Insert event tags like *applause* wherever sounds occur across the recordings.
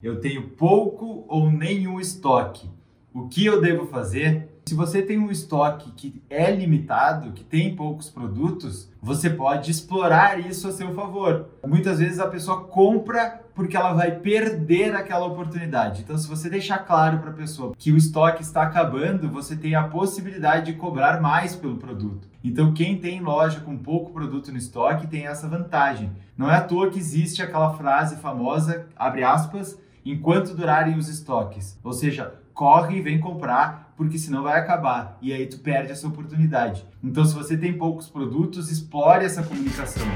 Eu tenho pouco ou nenhum estoque. O que eu devo fazer? Se você tem um estoque que é limitado, que tem poucos produtos, você pode explorar isso a seu favor. Muitas vezes a pessoa compra porque ela vai perder aquela oportunidade. Então, se você deixar claro para a pessoa que o estoque está acabando, você tem a possibilidade de cobrar mais pelo produto. Então, quem tem loja com pouco produto no estoque tem essa vantagem. Não é à toa que existe aquela frase famosa, abre aspas, enquanto durarem os estoques. Ou seja, corre e vem comprar, porque senão vai acabar. E aí tu perde essa oportunidade. Então, se você tem poucos produtos, explore essa comunicação.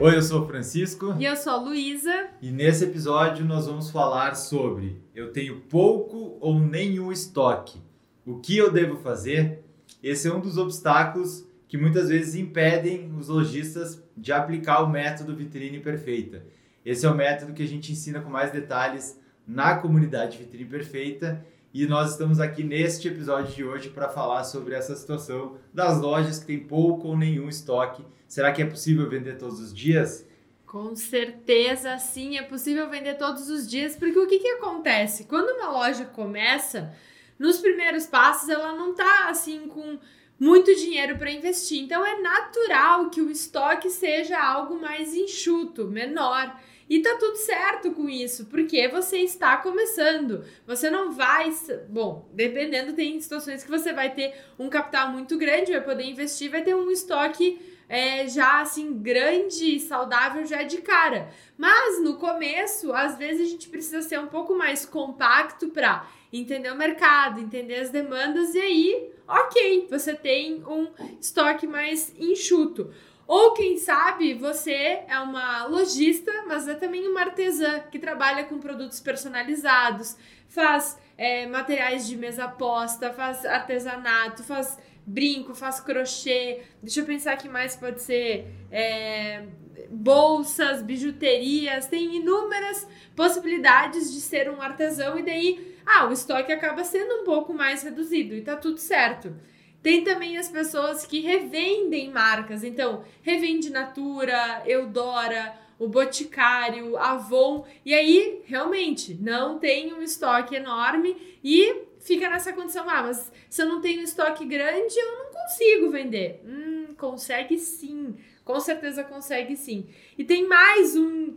Oi, eu sou o Francisco. E eu sou a Luísa. E nesse episódio nós vamos falar sobre eu tenho pouco ou nenhum estoque. O que eu devo fazer? Esse é um dos obstáculos que muitas vezes impedem os lojistas de aplicar o método vitrine perfeita. Esse é o método que a gente ensina com mais detalhes na comunidade Vitrine Perfeita e nós estamos aqui neste episódio de hoje para falar sobre essa situação das lojas que tem pouco ou nenhum estoque. Será que é possível vender todos os dias? Com certeza, sim, é possível vender todos os dias, porque o que, que acontece? Quando uma loja começa, nos primeiros passos ela não tá assim com muito dinheiro para investir. Então é natural que o estoque seja algo mais enxuto, menor. E tá tudo certo com isso, porque você está começando. Você não vai. Bom, dependendo, tem situações que você vai ter um capital muito grande, vai poder investir, vai ter um estoque é, já assim grande e saudável já de cara. Mas no começo, às vezes a gente precisa ser um pouco mais compacto para entender o mercado, entender as demandas e aí, ok, você tem um estoque mais enxuto. Ou quem sabe você é uma lojista, mas é também uma artesã que trabalha com produtos personalizados, faz é, materiais de mesa posta, faz artesanato, faz brinco, faz crochê. Deixa eu pensar que mais pode ser é, bolsas, bijuterias, tem inúmeras possibilidades de ser um artesão e daí, ah, o estoque acaba sendo um pouco mais reduzido e tá tudo certo. Tem também as pessoas que revendem marcas, então revende Natura, Eudora, o Boticário, Avon, e aí realmente não tem um estoque enorme e fica nessa condição, ah, mas se eu não tenho estoque grande, eu não consigo vender. Hum, consegue sim. Com certeza consegue sim. E tem mais um,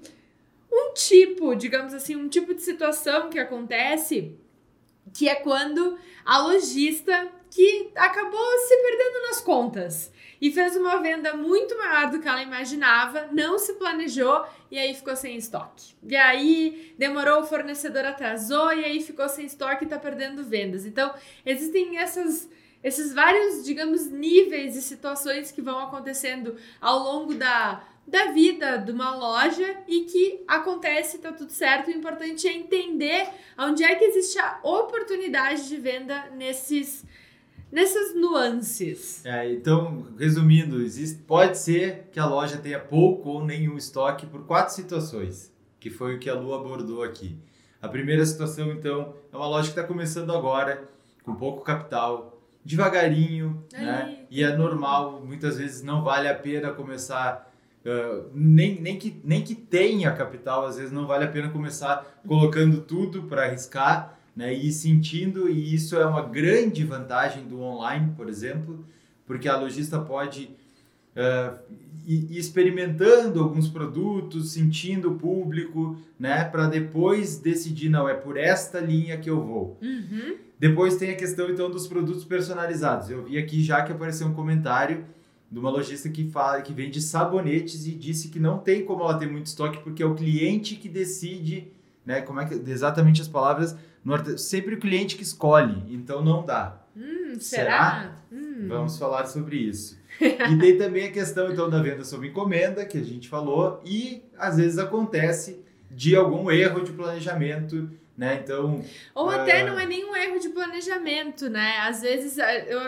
um tipo, digamos assim, um tipo de situação que acontece, que é quando a lojista que acabou se perdendo nas contas e fez uma venda muito maior do que ela imaginava, não se planejou e aí ficou sem estoque. E aí demorou, o fornecedor atrasou e aí ficou sem estoque e tá perdendo vendas. Então, existem essas esses vários, digamos, níveis e situações que vão acontecendo ao longo da, da vida de uma loja e que acontece, tá tudo certo. O importante é entender onde é que existe a oportunidade de venda nesses nessas nuances. É, então, resumindo, existe, pode ser que a loja tenha pouco ou nenhum estoque por quatro situações, que foi o que a Lu abordou aqui. A primeira situação, então, é uma loja que está começando agora, com pouco capital, devagarinho, né? E é normal, muitas vezes não vale a pena começar Uh, nem, nem, que, nem que tenha capital, às vezes não vale a pena começar colocando tudo para arriscar né, e sentindo, e isso é uma grande vantagem do online, por exemplo, porque a lojista pode uh, ir experimentando alguns produtos, sentindo o público, né, para depois decidir, não, é por esta linha que eu vou. Uhum. Depois tem a questão então dos produtos personalizados. Eu vi aqui já que apareceu um comentário de uma lojista que fala que vende sabonetes e disse que não tem como ela ter muito estoque porque é o cliente que decide, né? Como é que exatamente as palavras? Sempre o cliente que escolhe, então não dá. Hum, será? será? Hum. Vamos falar sobre isso. e tem também a questão então da venda sob encomenda que a gente falou e às vezes acontece de algum erro de planejamento né? Então. Ou até uh... não é nenhum erro de planejamento, né? Às vezes, eu,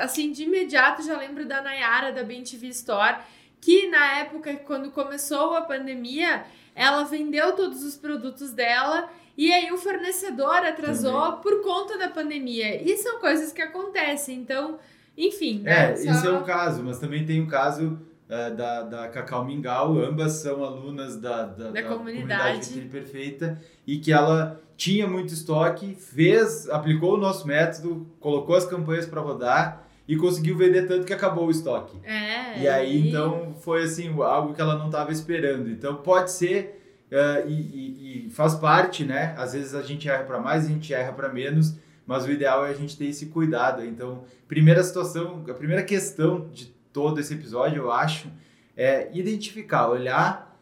assim, de imediato já lembro da Nayara da BenTV Store, que na época, quando começou a pandemia, ela vendeu todos os produtos dela e aí o fornecedor atrasou Também. por conta da pandemia. E são coisas que acontecem, então, enfim. Né? É, Só... esse é um caso, mas também tem um caso uh, da, da Cacau Mingau, ambas são alunas da, da, Da da comunidade. comunidade Perfeita e que ela tinha muito estoque, fez, aplicou o nosso método, colocou as campanhas para rodar e conseguiu vender tanto que acabou o estoque. É. E aí, então, foi assim, algo que ela não estava esperando. Então, pode ser, eh, e, e- e faz parte, né? Às vezes a gente erra para mais, a gente erra para menos, mas o ideal é a gente ter esse cuidado. Então, primeira situação, a primeira questão de todo esse episódio, eu acho, é identificar, olhar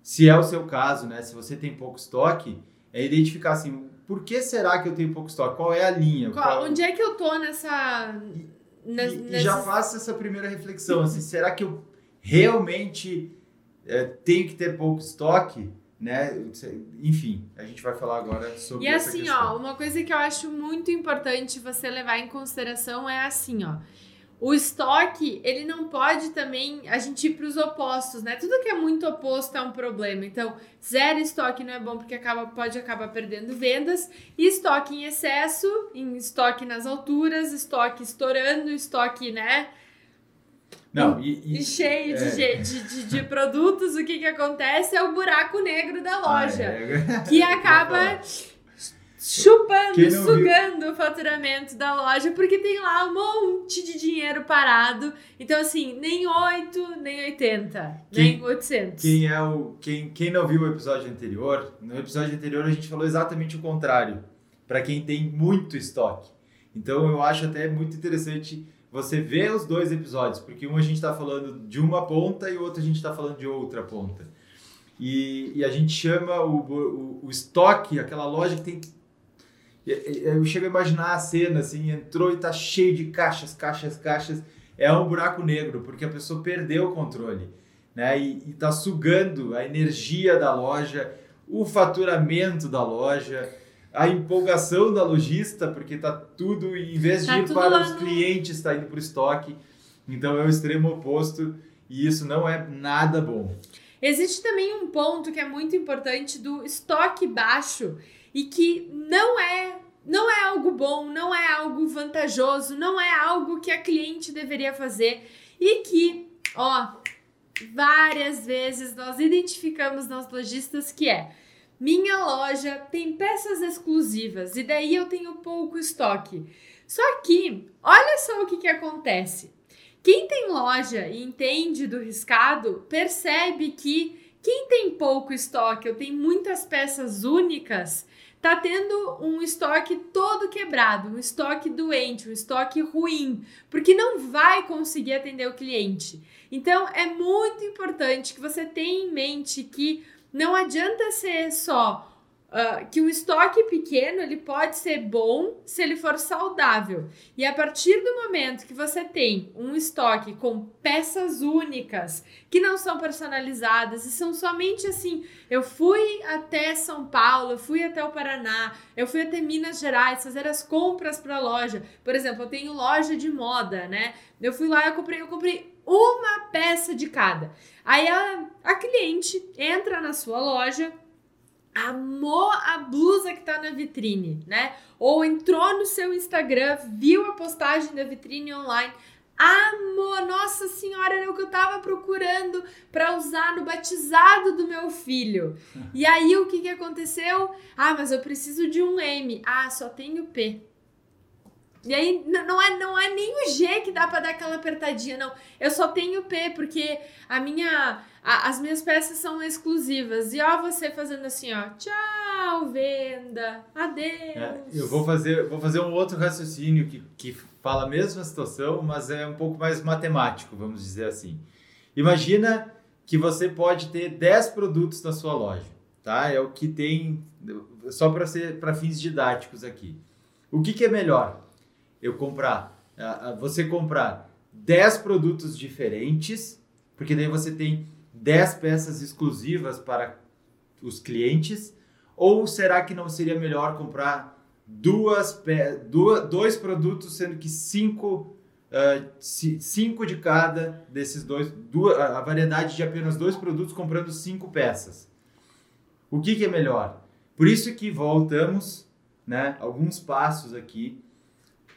se é o seu caso, né? Se você tem pouco estoque, é identificar assim, por que será que eu tenho pouco estoque? Qual é a linha? Qual- Qual- onde é que eu tô nessa. E, e já faça essa primeira reflexão, assim, será que eu realmente é, tenho que ter pouco estoque? Né? Enfim, a gente vai falar agora sobre E assim, ó, uma coisa que eu acho muito importante você levar em consideração é assim, ó. O estoque, ele não pode também a gente ir para os opostos, né? Tudo que é muito oposto é um problema. Então, zero estoque não é bom porque acaba, pode acabar perdendo vendas. E estoque em excesso, em estoque nas alturas, estoque estourando, estoque, né? Não, e, E cheio de, é. de, de, de *laughs* produtos, o que que acontece é o buraco negro da Ah, loja. é. Que *laughs* acaba. Chupando, não viu- sugando o faturamento da loja, porque tem lá um monte de dinheiro parado. Então, assim, nem 8, nem 80, Quem- nem 800. Quem é o quem, quem não viu o episódio anterior, no episódio anterior a gente falou exatamente o contrário, para quem tem muito estoque. Então eu acho até muito interessante você ver os dois episódios, porque um a gente está falando de uma ponta e o outro a gente está falando de outra ponta. E, e a gente chama o, o, o estoque, aquela loja que tem. Eu chego a imaginar a cena assim, entrou e tá cheio de caixas, caixas, caixas. É um buraco negro, porque a pessoa perdeu o controle né? E, e tá sugando a energia da loja, o faturamento da loja, a empolgação da lojista, porque tá tudo, em vez de Tá ir tudo para os no- clientes, está indo para o estoque. Então é o extremo oposto e isso não é nada bom. Existe também um ponto que é muito importante do estoque baixo e que não é não é algo bom, não é algo vantajoso, não é algo que a cliente deveria fazer e que, ó, várias vezes nós identificamos nas lojistas que é minha loja tem peças exclusivas e daí eu tenho pouco estoque. Só que, olha só o que, que acontece. Quem tem loja e entende do riscado percebe que quem tem pouco estoque ou tem muitas peças únicas tá tendo um estoque todo quebrado, um estoque doente, um estoque ruim, porque não vai conseguir atender o cliente. Então é muito importante que você tenha em mente que não adianta ser só ah, que um estoque pequeno ele pode ser bom se ele for saudável. E a partir do momento que você tem um estoque com peças únicas que não são personalizadas e são somente assim, eu fui até São Paulo, eu fui até o Paraná, eu fui até Minas Gerais fazer as compras para a loja. Por exemplo, eu tenho loja de moda, né? Eu fui lá, eu comprei, eu comprei uma peça de cada. Aí a, a cliente entra na sua loja, amou a blusa que tá na vitrine, né? Ou entrou no seu Instagram, viu a postagem da vitrine online, amor, nossa senhora, era o que eu tava procurando para usar no batizado do meu filho. *laughs* E aí o que que aconteceu? Ah, mas eu preciso de um M. Ah, só tenho P. E aí não é, não é nem o G que dá pra dar aquela apertadinha, não. Eu só tenho P porque a minha a- as minhas peças são exclusivas. E ó, você fazendo assim, ó, tchau, venda, adeus. É, eu vou fazer, vou fazer um outro raciocínio que, que fala a mesma situação, mas é um pouco mais matemático, vamos dizer assim. Imagina que você pode ter 10 produtos na sua loja, tá? É o que tem, só para ser para fins didáticos aqui. O que, que é melhor? Eu comprar, você comprar 10 produtos diferentes, porque daí você tem 10 peças exclusivas para os clientes, ou será que não seria melhor comprar duas, duas dois produtos, sendo que cinco, ci- cinco de cada desses dois, duas, a a variedade de apenas dois produtos comprando cinco peças? O que, que é melhor? Por isso que voltamos, né, alguns passos aqui.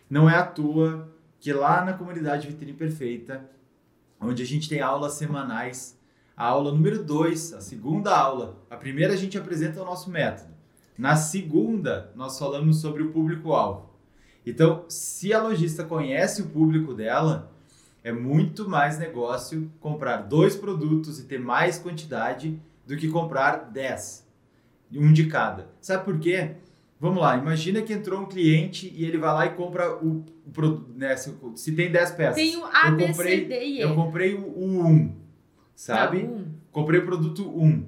Não é à toa que lá na comunidade Vitrine Perfeita, onde a gente tem aulas semanais. A aula número 2, a segunda aula. A primeira a gente apresenta o nosso método. Na segunda, nós falamos sobre o público-alvo. Então, se a lojista conhece o público dela, é muito mais negócio comprar dois produtos e ter mais quantidade do que comprar dez, um de cada. Sabe por quê? Vamos lá, imagina que entrou um cliente e ele vai lá e compra o, o produto, né? Se, se, tem 10 peças. Tem o A, eu B, comprei, C, D e E. Eu comprei o, o 1, sabe? Tá, um. Comprei o produto 1.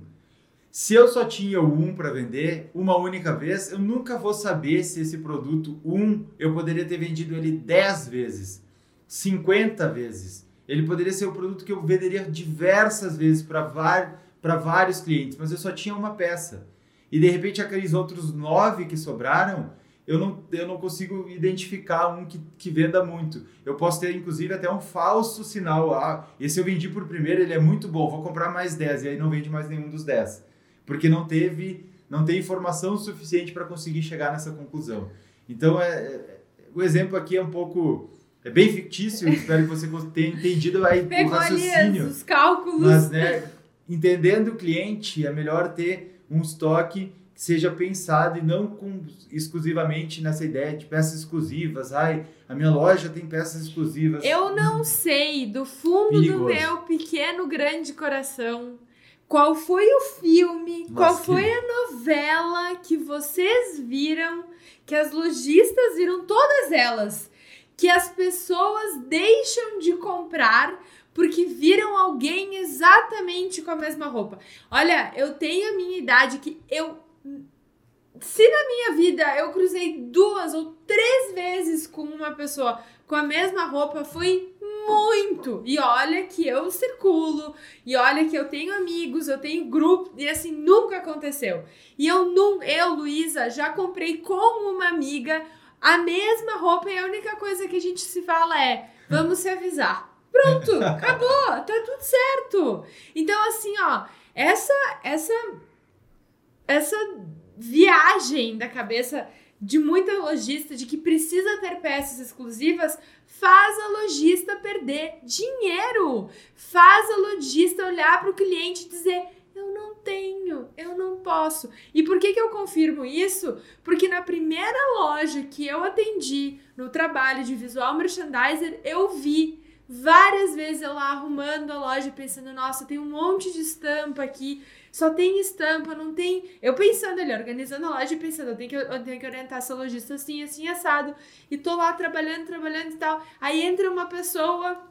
Se eu só tinha o 1 para vender uma única vez, eu nunca vou saber se esse produto 1 eu poderia ter vendido ele 10 vezes, 50 vezes. Ele poderia ser o produto que eu venderia diversas vezes para vários clientes, mas eu só tinha uma peça e de repente aqueles outros nove que sobraram, eu não, eu não consigo identificar um que, que venda muito. Eu posso ter, inclusive, até um falso sinal. Ah, esse eu vendi por primeiro, ele é muito bom, vou comprar mais 10, e aí não vende mais nenhum dos 10. Porque não teve, não tem informação suficiente para conseguir chegar nessa conclusão. Então, é, é, o exemplo aqui é um pouco... É bem fictício, espero que você tenha entendido aí Pegou o raciocínio. ali os cálculos. Mas, né, entendendo o cliente, é melhor ter um estoque que seja pensado e não com, exclusivamente nessa ideia de peças exclusivas. Ai, a minha loja tem peças exclusivas. Eu não sei, do fundo Perigoso. do meu pequeno grande coração, qual foi o filme, Nossa, qual que- foi a novela que vocês viram, que as lojistas viram todas elas, que as pessoas deixam de comprar porque viram alguém exatamente com a mesma roupa. Olha, eu tenho a minha idade que eu se na minha vida eu cruzei duas ou três vezes com uma pessoa com a mesma roupa, foi muito. E olha que eu circulo, e olha que eu tenho amigos, eu tenho grupo, e assim, nunca aconteceu. E eu, não, eu Luísa, já comprei com uma amiga a mesma roupa, e a única coisa que a gente se fala é: vamos se avisar. Pronto, acabou, tá tudo certo. Então, assim, ó, essa, essa, essa viagem da cabeça de muita lojista de que precisa ter peças exclusivas faz a lojista perder dinheiro. Faz a lojista olhar para o cliente e dizer: eu não tenho, eu não posso. E por que, que eu confirmo isso? Porque na primeira loja que eu atendi no trabalho de visual merchandiser, eu vi várias vezes eu lá arrumando a loja pensando, nossa, tem um monte de estampa aqui, só tem estampa, não tem. Eu pensando ali, organizando a loja e pensando, eu tenho que, eu tenho que orientar essa lojista assim, assim, assado. E tô lá trabalhando, trabalhando e tal. Aí entra uma pessoa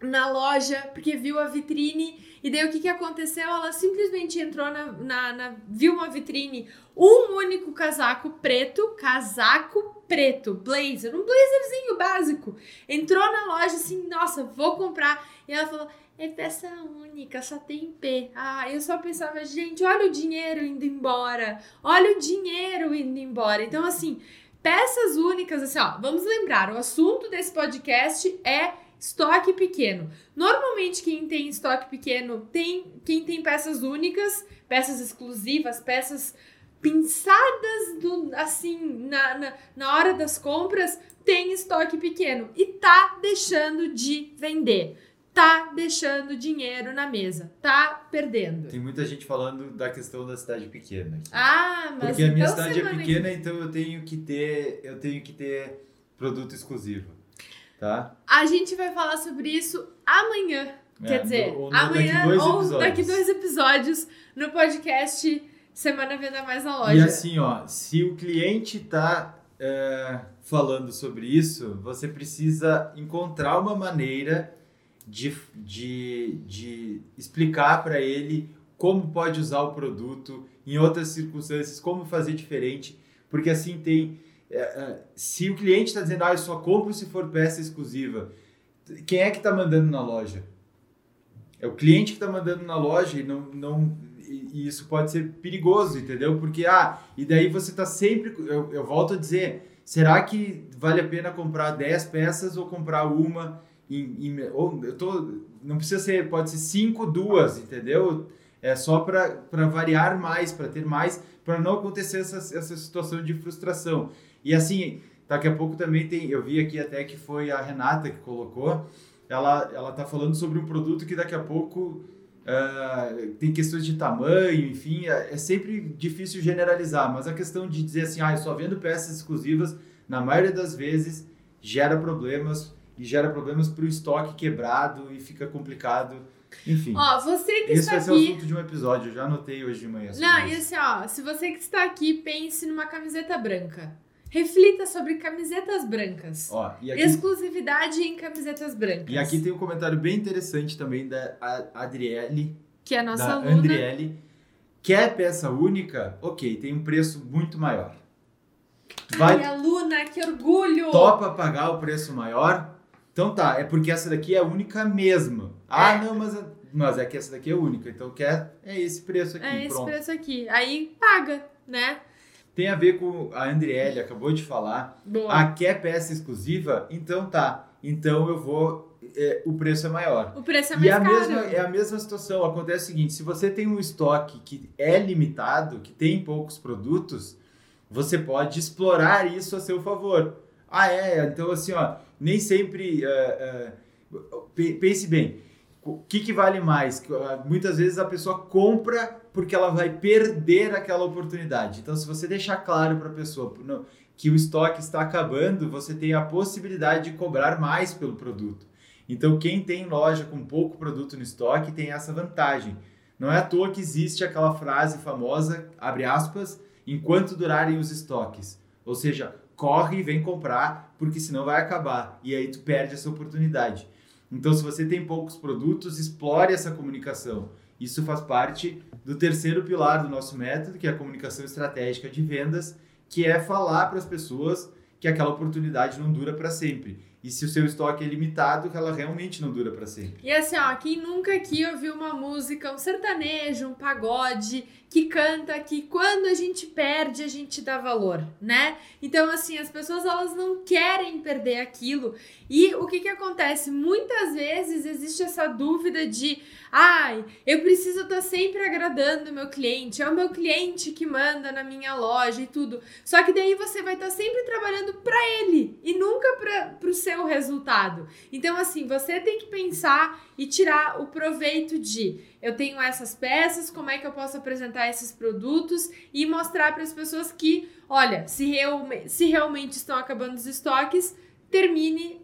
na loja porque viu a vitrine e daí o que, que aconteceu? Ela simplesmente entrou na, na, na- viu uma vitrine, um único casaco preto, casaco preto, blazer, um blazerzinho básico. Entrou na loja assim, nossa, vou comprar. E ela falou, é peça única, só tem P. Ah, eu só pensava, gente, olha o dinheiro indo embora. Olha o dinheiro indo embora. Então, assim, peças únicas, assim, ó, vamos lembrar, o assunto desse podcast é estoque pequeno. Normalmente quem tem estoque pequeno tem quem tem peças únicas, peças exclusivas, peças pensadas do, assim na, na, na hora das compras, tem estoque pequeno e tá deixando de vender. Tá deixando dinheiro na mesa, tá perdendo. Tem muita gente falando da questão da cidade pequena. aqui. Ah, mas Porque a minha então cidade é semana que- pequena, então eu tenho que ter, eu tenho que ter produto exclusivo, tá? A gente vai falar sobre isso amanhã. É, Quer dizer, no- no- amanhã daqui ou episódios. daqui dois episódios no podcast Semana Venda Mais na Loja. E assim, ó, se o cliente tá é, falando sobre isso, você precisa encontrar uma maneira de, de, de explicar para ele como pode usar o produto em outras circunstâncias, como fazer diferente, porque assim tem. É, é, se o cliente está dizendo, ah, eu só compro se for peça exclusiva, quem é que está mandando na loja? É o cliente que está mandando na loja e não, não e, isso pode ser perigoso, entendeu? Porque ah, e daí você está sempre, eu, eu volto a dizer, será que vale a pena comprar 10 peças ou comprar uma em, em- ou eu tô, não precisa ser, pode ser cinco, duas, entendeu? É só para variar mais, para ter mais, para não acontecer essa, essa situação de frustração. E assim, daqui a pouco também tem, eu vi aqui até que foi a Renata que colocou, ela ela está falando sobre um produto que daqui a pouco uh, tem questões de tamanho, enfim, é, é, sempre difícil generalizar, mas a questão de dizer assim, ah, eu só vendo peças exclusivas, na maioria das vezes gera problemas e gera problemas para o estoque quebrado e fica complicado. Enfim. Ó, você que esse está vai aqui... ser o assunto de um episódio, eu já anotei hoje de manhã. Não, isso. e assim, ó, se você que está aqui, pense numa camiseta branca. Reflita sobre camisetas brancas. Ó, aqui, Exclusividade em camisetas brancas. e aqui tem um comentário bem interessante também da Adriele, Que é a nossa da aluna. Andriele. Quer peça única? Ok, tem um preço muito maior. Vai, Ai, aluna, que orgulho! topa pagar o preço maior? Então tá, é porque essa daqui é a única mesmo. Ah, É. não, mas, mas é que essa daqui é única. Então quer, é esse preço aqui, É esse pronto. preço aqui. Aí paga, né? Tem a ver com a Andriele, acabou de falar. Boa. Ah, quer peça exclusiva? Então tá. Então eu vou. é, o preço é maior. O preço é mais E a caro. mesma, é a mesma situação. Acontece o seguinte: se você tem um estoque que é limitado, que tem poucos produtos, você pode explorar isso a seu favor. Ah, é? Então, assim, ó, nem sempre. é, pe- pense bem. O que, que vale mais? Muitas vezes a pessoa compra porque ela vai perder aquela oportunidade. Então, se você deixar claro para a pessoa que o estoque está acabando, você tem a possibilidade de cobrar mais pelo produto. Então, quem tem loja com pouco produto no estoque tem essa vantagem. Não é à toa que existe aquela frase famosa, abre aspas, enquanto durarem os estoques. Ou seja, corre e vem comprar, porque senão vai acabar. E aí tu perde essa oportunidade. Então, se você tem poucos produtos, explore essa comunicação. Isso faz parte do terceiro pilar do nosso método, que é a comunicação estratégica de vendas, que é falar para as pessoas que aquela oportunidade não dura para sempre. E se o seu estoque é limitado, ela realmente não dura para sempre. E assim, ó, quem nunca aqui ouviu uma música, um sertanejo, um pagode, que canta que quando a gente perde, a gente dá valor, né? Então, assim, as pessoas elas não querem perder aquilo. E o que que acontece? Muitas vezes existe essa dúvida de, ai, eu preciso estar sempre agradando o meu cliente, é o meu cliente que manda na minha loja e tudo. Só que daí você vai estar sempre trabalhando para ele e nunca para o seu resultado. Então, assim, você tem que pensar e tirar o proveito de eu tenho essas peças, como é que eu posso apresentar esses produtos e mostrar para as pessoas que, olha, se, realme- se realmente estão acabando os estoques, termine,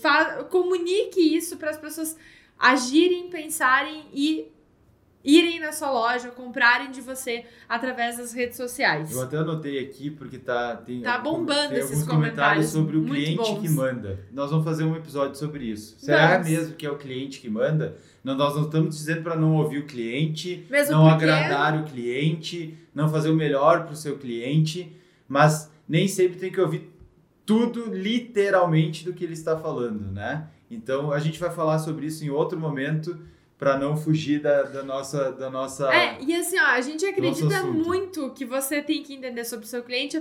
fa- comunique isso para as pessoas agirem, pensarem e irem na sua loja, comprarem de você através das redes sociais. Eu até anotei aqui porque tá tem, Tá bombando tem esses alguns comentários, sobre o cliente bons. que manda. Nós vamos fazer um episódio sobre isso. Será Vamos. mesmo que é o cliente que manda? Não, nós não estamos dizendo para não ouvir o cliente, Mesmo não porque- agradar o cliente, não fazer o melhor para o seu cliente, mas nem sempre tem que ouvir tudo literalmente do que ele está falando, né? Então a gente vai falar sobre isso em outro momento para não fugir da, da nossa da nossa É, e assim, ó, a gente acredita muito que você tem que entender sobre o seu cliente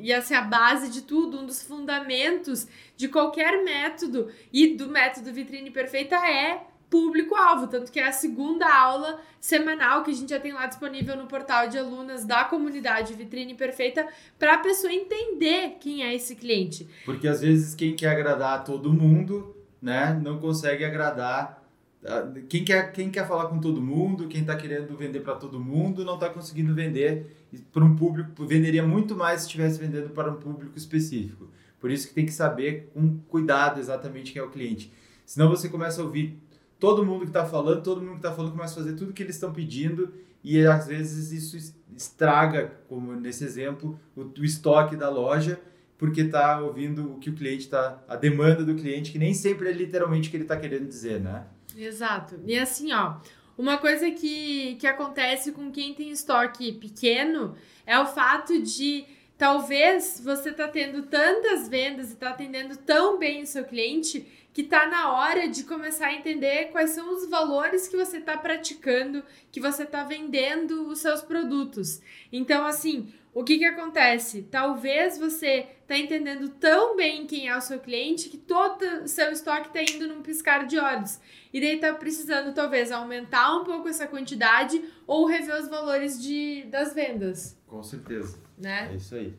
e assim, a base de tudo, um dos fundamentos de qualquer método e do método Vitrine Perfeita é público-alvo, tanto que é a segunda aula semanal que a gente já tem lá disponível no portal de alunas da comunidade Vitrine Perfeita para a pessoa entender quem é esse cliente. Porque às vezes quem quer agradar a todo mundo, né, não consegue agradar. Ah, Quem quer, quem quer falar com todo mundo, quem está querendo vender para todo mundo, não está conseguindo vender para um público. Venderia muito mais se estivesse vendendo para um público específico. Por isso que tem que saber com cuidado exatamente quem é o cliente. Senão você começa a ouvir todo mundo que está falando, todo mundo que está falando começa a fazer tudo que eles estão pedindo e às vezes isso es- estraga, como nesse exemplo, o, o estoque da loja porque está ouvindo o que o cliente está, a demanda do cliente, que nem sempre é literalmente o que ele está querendo dizer, né? Exato. E assim, ó, uma coisa que, que acontece com quem tem estoque pequeno é o fato de talvez você tá tendo tantas vendas e tá atendendo tão bem o seu cliente que tá na hora de começar a entender quais são os valores que você tá praticando, que você tá vendendo os seus produtos. Então, assim, o que que acontece? Talvez você tá entendendo tão bem quem é o seu cliente que todo o seu estoque tá indo num piscar de olhos. E daí tá precisando talvez aumentar um pouco essa quantidade ou rever os valores de, das vendas, Com certeza. né? É isso aí.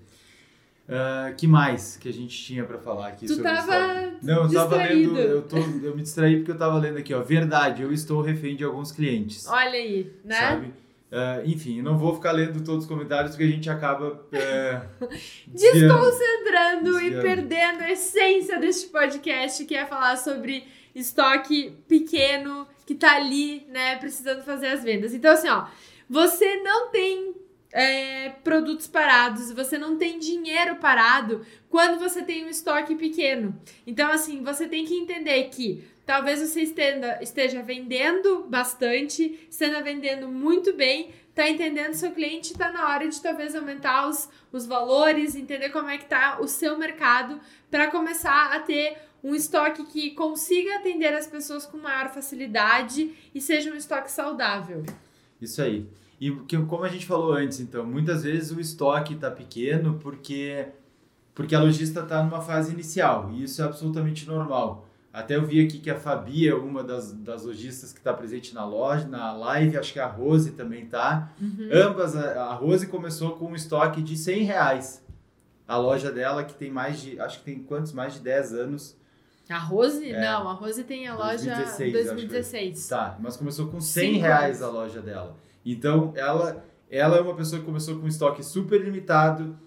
Uh, que mais que a gente tinha para falar aqui tu sobre tava isso? Não, eu tava lendo, eu, tô, eu me distraí porque eu tava lendo aqui, ó. Verdade, eu estou refém de alguns clientes. Olha aí, né? Sabe? Uh, enfim, não vou ficar lendo todos os comentários porque a gente acaba uh, *laughs* desconcentrando desviando. e perdendo a essência deste podcast, que é falar sobre estoque pequeno que tá ali, né, precisando fazer as vendas. Então, assim, ó, você não tem é, produtos parados, você não tem dinheiro parado quando você tem um estoque pequeno. Então, assim, você tem que entender que talvez você esteja, esteja vendendo bastante, esteja vendendo muito bem, tá entendendo seu cliente, tá na hora de talvez aumentar os, os valores, entender como é que tá o seu mercado para começar a ter um estoque que consiga atender as pessoas com maior facilidade e seja um estoque saudável. Isso aí. E que, como a gente falou antes, então, muitas vezes o estoque está pequeno porque, porque a lojista está numa fase inicial, e isso é absolutamente normal. Até eu vi aqui que a Fabi é uma das, das lojistas que está presente na loja, na live, acho que a Rose também está. Uhum. Ambas, a, a Rose começou com um estoque de 100 reais. A loja dela, que tem mais de, acho que tem quantos? Mais de 10 anos. A Rose? É, não, a Rose tem a loja 2016. 2016. Tá, mas começou com 100 reais a loja dela. Então, ela, ela é uma pessoa que começou com um estoque super limitado,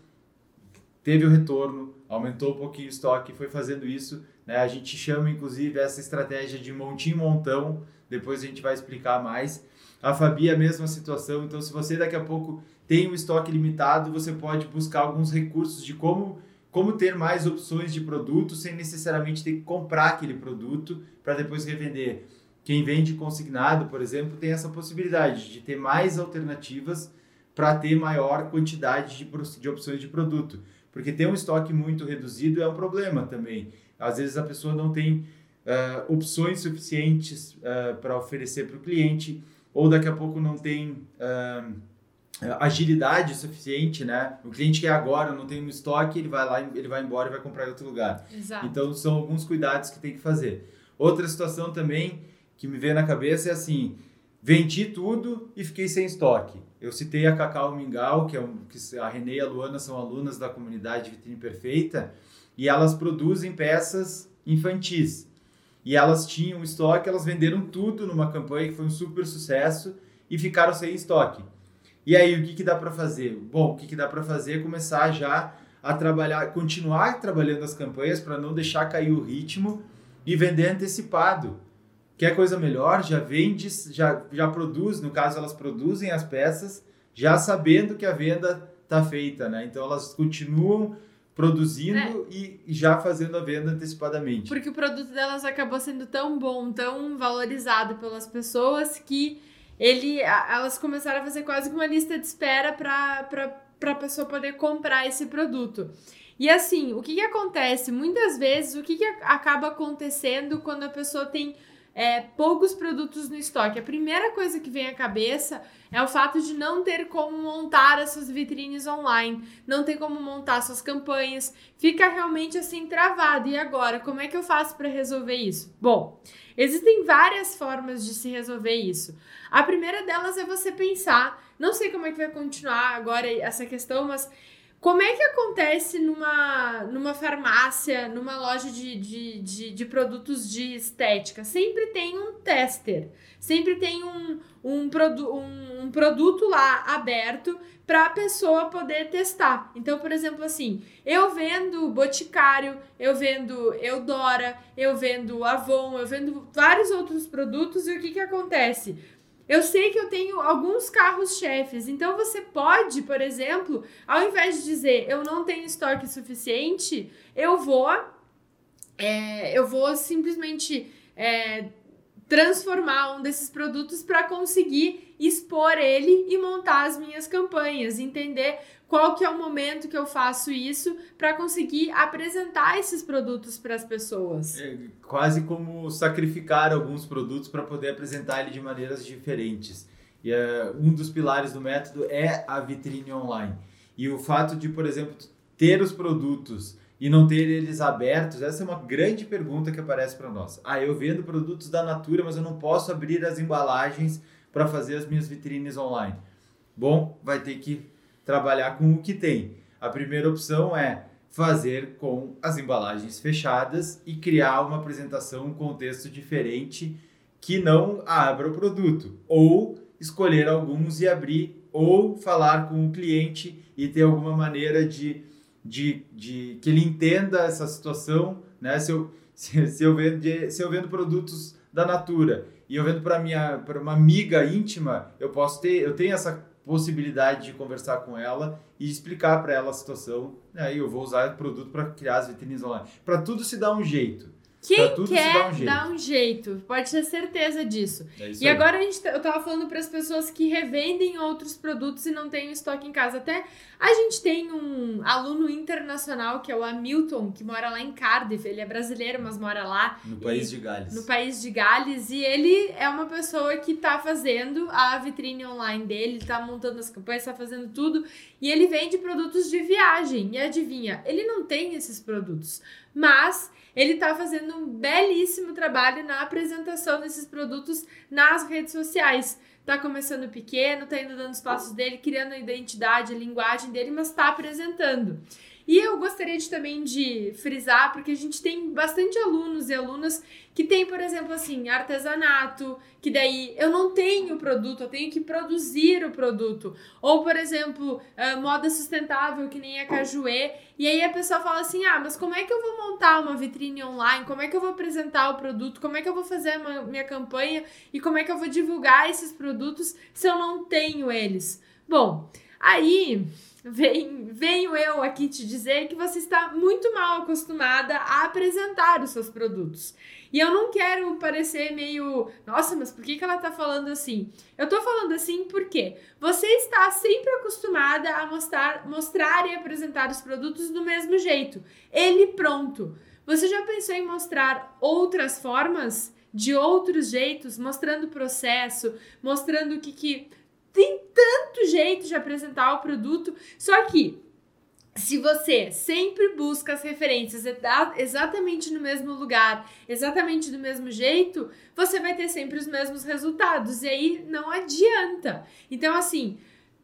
teve o retorno, aumentou um pouquinho o estoque, foi fazendo isso. Né? A gente chama, inclusive, essa estratégia de montinho-montão, depois a gente vai explicar mais. A Fabi a mesma situação, então se você daqui a pouco tem um estoque limitado, você pode buscar alguns recursos de como, como ter mais opções de produto sem necessariamente ter que comprar aquele produto para depois revender. Quem vende consignado, por exemplo, tem essa possibilidade de ter mais alternativas para ter maior quantidade de, de opções de produto. Porque ter um estoque muito reduzido é um problema também. Às vezes a pessoa não tem uh, opções suficientes uh, para oferecer para o cliente, ou daqui a pouco não tem uh, agilidade suficiente, né? O cliente quer agora, não tem um estoque, ele vai lá, ele vai embora e vai comprar em outro lugar. Exato. Então são alguns cuidados que tem que fazer. Outra situação também que me vem na cabeça é assim: vendi tudo e fiquei sem estoque. Eu citei a Cacau Mingau, que, é um, que a Renê e a Luana são alunas da comunidade Vitrine Perfeita, e elas produzem peças infantis. E elas tinham estoque, elas venderam tudo numa campanha que foi um super sucesso e ficaram sem estoque. E aí, o que, que dá para fazer? Bom, o que, que dá para fazer é começar já a trabalhar, continuar trabalhando as campanhas para não deixar cair o ritmo e vender antecipado. Quer coisa melhor? Já vende, já, já produz, no caso elas produzem as peças, já sabendo que a venda está feita, né? Então elas continuam produzindo é. e já fazendo a venda antecipadamente. Porque o produto delas acabou sendo tão bom, tão valorizado pelas pessoas que ele, elas começaram a fazer quase que uma lista de espera para a pessoa poder comprar esse produto. E assim, o que, que acontece? Muitas vezes, o que, que acaba acontecendo quando a pessoa tem é, poucos produtos no estoque. A primeira coisa que vem à cabeça é o fato de não ter como montar as suas vitrines online, não ter como montar suas campanhas, fica realmente assim travado. E agora, como é que eu faço para resolver isso? Bom, existem várias formas de se resolver isso. A primeira delas é você pensar, não sei como é que vai continuar agora essa questão, mas como é que acontece numa, numa farmácia, numa loja de, de, de, de, produtos de estética? Sempre tem um tester, sempre tem um, um, produ, um, um produto lá aberto para a pessoa poder testar. Então, por exemplo, assim, eu vendo Boticário, eu vendo Eudora, eu vendo Avon, eu vendo vários outros produtos e o que, que acontece? Eu sei que eu tenho alguns carros-chefes, então você pode, por exemplo, ao invés de dizer eu não tenho estoque suficiente, eu vou, é, eu vou simplesmente é, transformar um desses produtos para conseguir expor ele e montar as minhas campanhas, entender qual que é o momento que eu faço isso para conseguir apresentar esses produtos para as pessoas. É quase como sacrificar alguns produtos para poder apresentar ele de maneiras diferentes. E uh, um dos pilares do método é a vitrine online. E o fato de, por exemplo, ter os produtos e não ter eles abertos, essa é uma grande pergunta que aparece para nós. Ah, eu vendo produtos da Natura, mas eu não posso abrir as embalagens para fazer as minhas vitrines online. Bom, vai ter que trabalhar com o que tem. A primeira opção é fazer com as embalagens fechadas e criar uma apresentação, um contexto diferente que não abra o produto. Ou escolher alguns e abrir, ou falar com o cliente e ter alguma maneira de, de, de que ele entenda essa situação. Né? Se, eu, *laughs* se, se, eu vendo, se eu vendo produtos da Natura e eu vendo para minha para uma amiga íntima, eu posso ter, eu tenho essa possibilidade de conversar com ela e explicar para ela a situação. Aí eu vou usar o produto para criar as vitrines online. Para tudo se dá um jeito. Quem quer um dar um jeito, pode ter certeza disso. É e aí. agora a gente, tá, eu tava falando para as pessoas que revendem outros produtos e não têm estoque em casa. Até a gente tem um aluno internacional que é o Hamilton, que mora lá em Cardiff. Ele é brasileiro, mas mora lá. No país de Gales. No país de Gales. E ele é uma pessoa que tá fazendo a vitrine online dele, tá montando as campanhas, tá fazendo tudo. E ele vende produtos de viagem. E adivinha, ele não tem esses produtos. Mas ele está fazendo um belíssimo trabalho na apresentação desses produtos nas redes sociais. Tá começando pequeno, tá indo dando os passos dele, criando a identidade, a linguagem dele, mas está apresentando. E eu gostaria de, também de frisar, porque a gente tem bastante alunos e alunas que tem, por exemplo, assim, artesanato, que daí eu não tenho produto, eu tenho que produzir o produto. Ou, por exemplo, uh, moda sustentável, que nem a Cajuê. E aí a pessoa fala assim: ah, mas como é que eu vou montar uma vitrine online? Como é que eu vou apresentar o produto? Como é que eu vou fazer a minha campanha? E como é que eu vou divulgar esses produtos se eu não tenho eles? Bom, aí vem, venho eu aqui te dizer que você está muito mal acostumada a apresentar os seus produtos. E eu não quero parecer meio, nossa, mas por que, que ela tá falando assim? Eu tô falando assim porque você está sempre acostumada a mostrar, mostrar e apresentar os produtos do mesmo jeito. Ele pronto. Você já pensou em mostrar outras formas? De outros jeitos, mostrando o processo, mostrando o que, que tem tanto jeito de apresentar o produto, só que se você sempre busca as referências exatamente no mesmo lugar, exatamente do mesmo jeito, você vai ter sempre os mesmos resultados. E aí não adianta. Então, assim,